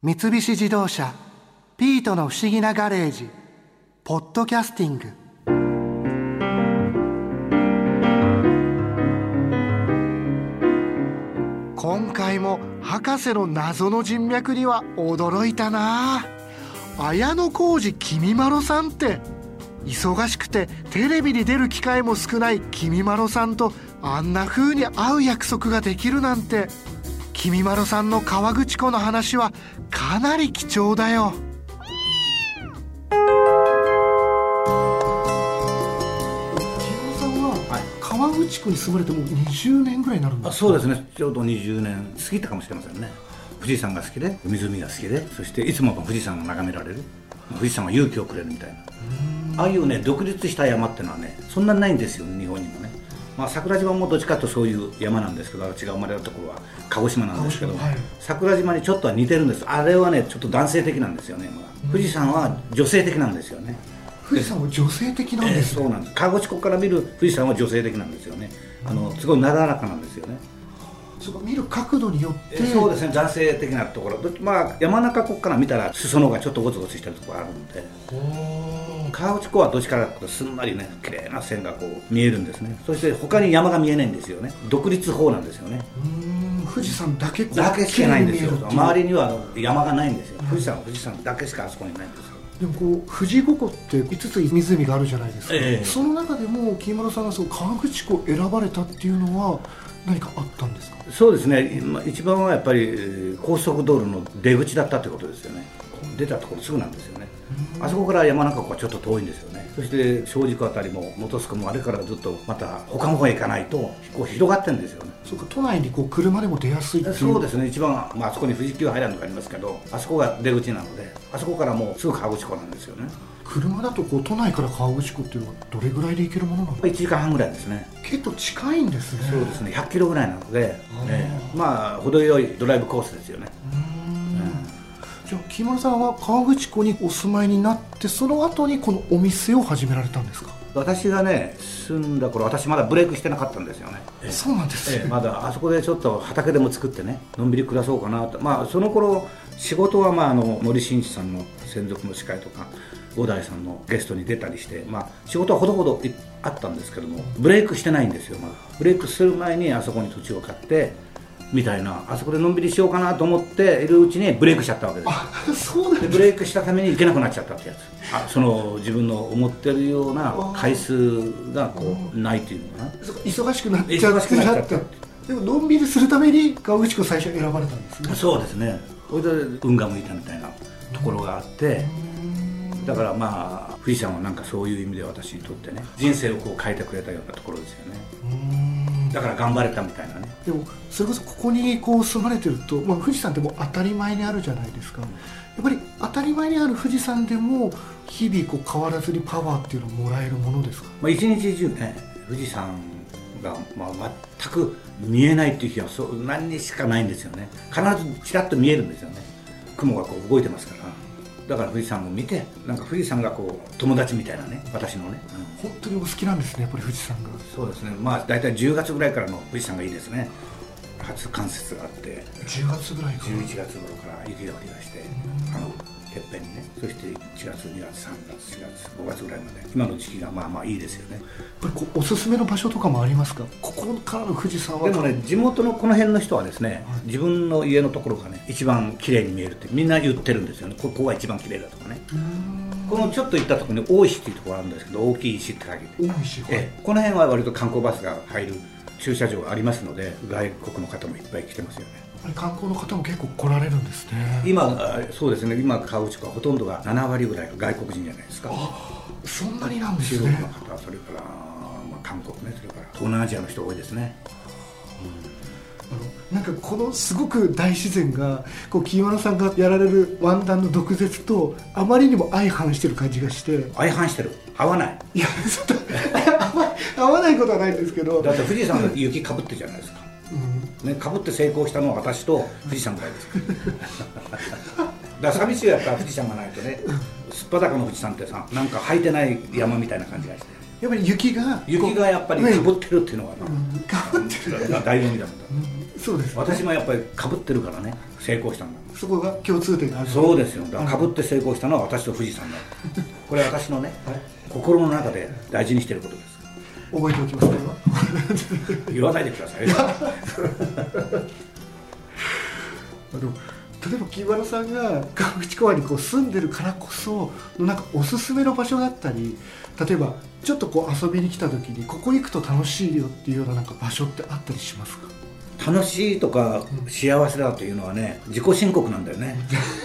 三菱自動車「ピートの不思議なガレージ」「ポッドキャスティング」今回も博士の謎の人脈には驚いたな。綾小路きみまろさんって忙しくてテレビに出る機会も少ないきみまろさんとあんな風に会う約束ができるなんて。きみまろさんの河口湖の話はかなり貴重だよ。さんは河口湖に住まれてもう20年ぐらいになるんですあそうですね。ちょうど20年過ぎたかもしれませんね。富士山が好きで湖が好きでそしていつも富士山を眺められる。富士山は勇気をくれるみたいな。ああいうね独立した山ってのはねそんなにないんですよ日本にもねまあ、桜島もどっちかとそういう山なんですけど私が生まれたところは鹿児島なんですけど、はい、桜島にちょっとは似てるんです。あれはねちょっと男性的なんですよね、まあ、富士山は女性的なんですよね。富士山は女性的なんです、ね、えー、そうなんです。河口湖から見る富士山は女性的なんですよね。あのすごいなだらかなんですよねそこ見る角度によって。そうですね男性的なところ。まあ山中湖から見たら裾野がちょっとゴツゴツしてるところあるんで。河内湖はどっちからとすんなりね綺麗な線がこう見えるんですね。そして他に山が見えないんですよね。独立法なんですよね。富士山だけだけしかないんですよ。周りには山がないんですよ。富士山は富士山だけしかあそこにないんですよ。でもこう富士五湖って5つ湖があるじゃないですか、ええ、その中でも木村さんがそう河口湖選ばれたっていうのは何かあったんですか？そうですね。一番はやっぱり高速道路の出口だったということですよね。出たところすぐなんですよね。あそこから山中湖はちょっと遠いんですよね。そして正直あたりも本栖湖もあれからずっとまた他の方へ行かないとこう広がってるんですよね。そうか都内にこう車でも出やすいっていう。そうですね。一番、まあ、あそこに富士急ハイランドがありますけどあそこが出口なのであそこからもうすぐ河口湖なんですよね車だとこう都内から河口湖っていうのはどれぐらいで行けるものなの？1時間半ぐらいですね。結構近いんですね。そうですね。100キロぐらいなので、えー、まあ程よいドライブコースですよね。じゃあ木村さんは河口湖にお住まいになってその後にこのお店を始められたんですか？私がね住んだ頃私まだブレイクしてなかったんですよね。そうなんです、ね、まだあそこでちょっと畑でも作ってねのんびり暮らそうかなと。まあその頃仕事はまああの森進一さんの専属の司会とか五代さんのゲストに出たりして、まあ、仕事はほどほどあったんですけどもブレイクしてないんですよ、まだ。ブレイクする前にあそこに土地を買ってみたいなあそこでのんびりしようかなと思っているうちにブレイクしちゃったわけです。あそうなんでブレイクしたために行けなくなっちゃったってやつ。あその自分の思ってるような回数がこうないっていうのかな。忙しくなっちゃっちゃったでものんびりするために川口湖最初選ばれたんですね。そうですね。それで運が向いたみたいなところがあってだからまあ富士山はなんかそういう意味で私にとってね人生をこう変えてくれたようなところですよね。だから頑張れたみたいなね。でもそれこそここにこう住まれてると、まあ、富士山ってもう当たり前にあるじゃないですか、やっぱり当たり前にある富士山でも日々こう変わらずにパワーっていうのをもらえるものですか、まあ、一日中ね富士山が、まあ、全く見えないっていう日はそう何にしかないんですよね。必ずちらっと見えるんですよね。雲がこう動いてますからだから富士山を見てなんか富士山がこう友達みたいなね私のね、うん、本当にお好きなんですねやっぱり富士山が。そうですね。まあ大体10月ぐらいからの富士山がいいですね初冠雪があって。10月ぐらいか11月頃から雪が降り出してあのてっぺんにね。そして1月2月3月4月5月ぐらいまで。今の時期がまあまあいいですよね。やっぱりおすすめの場所とかもありますか？ここからの富士山は。でもね地元のこの辺の人はですね、はい、自分の家のところがね一番綺麗に見えるってみんな言ってるんですよね。ここが一番綺麗だとかね。このちょっと行ったところに大石っていうところがあるんですけど大きい石って書いて大石、はい、え。この辺は割と観光バスが入る駐車場がありますので外国の方もいっぱい来てますよね。観光の方も結構来られるんですね。今そうですね。今買う地区はほとんどが7割ぐらいが外国人じゃないですか。そんなになんですね。中国の方それから、まあ、韓国ねそれから東南アジアの人多いですね、うん、なんかこのすごく大自然がこう木村さんがやられるワンダンの毒舌とあまりにも相反してる感じがして。相反してる。合わない。いやちょっと合わないことはないんですけど。だって富士山の雪かぶってるじゃないですか。ね、かぶって成功したのは私と富士山ぐらいです。からだ寂しいやっぱ富士山がないとねすっぱだかの富士山ってさなんか履いてない山みたいな感じがして。やっぱり雪が雪がやっぱりかぶってるっていうのがかぶってる。醍醐味だもんだ、うそうです、ね、私もやっぱりかぶってるからね成功したんだそこが共通点がある。そうですよ。だからかぶって成功したのは私と富士山だ。これ私のね、はい、心の中で大事にしてることです覚えておきます 言わないでください あの例えば木原さんが川口公園にこう住んでるからこそのなんかおすすめの場所だったり例えばちょっとこう遊びに来た時にここ行くと楽しいよっていうようななんか場所ってあったりしますか？楽しいとか幸せだというのはね自己申告なんだよね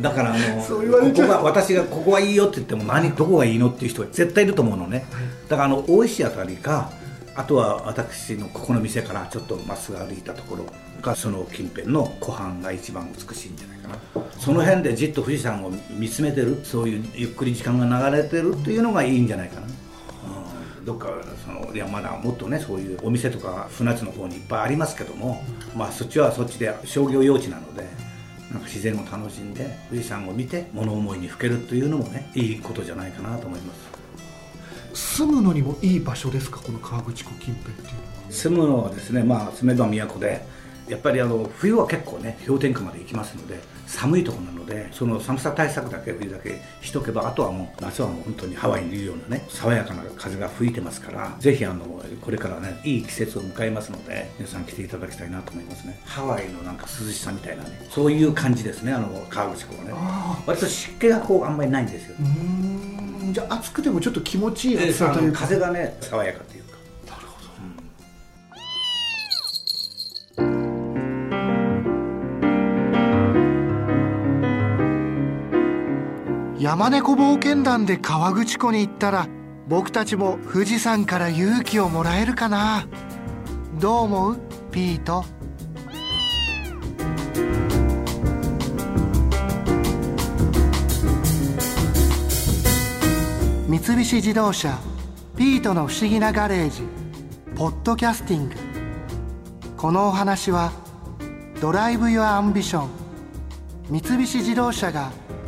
だからあのここが私がここはいいよって言っても何どこがいいのっていう人が絶対いると思うのね、だからあの大石あたりかあとは私のここの店からちょっとまっすぐ歩いたところがその近辺の湖畔が一番美しいんじゃないかな。その辺でじっと富士山を見つめてるそういうゆっくり時間が流れてるっていうのがいいんじゃないかな、うん、どっかそのいやまだもっとねそういうお店とか船津の方にいっぱいありますけども、まあそっちはそっちで商業用地なのでなんか自然を楽しんで富士山を見て物思いにふけるというのもねいいことじゃないかなと思います。住むのにもいい場所ですか？この河口湖近辺っていうのは住むのはですねまあ住めば都でやっぱりあの冬は結構ね氷点下まで行きますので寒いところなのでその寒さ対策だけ冬だけしとけばあとはもう夏はもう本当にハワイにいるようなね爽やかな風が吹いてますからぜひあのこれからねいい季節を迎えますので皆さん来ていただきたいなと思いますね。ハワイのなんか涼しさみたいなねそういう感じですねあの河口湖はね。割と湿気がこうあんまりないんですよ。じゃあ暑くてもちょっと気持ちいい暑さというか。風がね爽やかという山猫冒険団で河口湖に行ったら僕たちも富士山から勇気をもらえるかな？どう思う？ピート。三菱自動車ピートの不思議なガレージポッドキャスティング。このお話は Drive your Ambition 三菱自動車が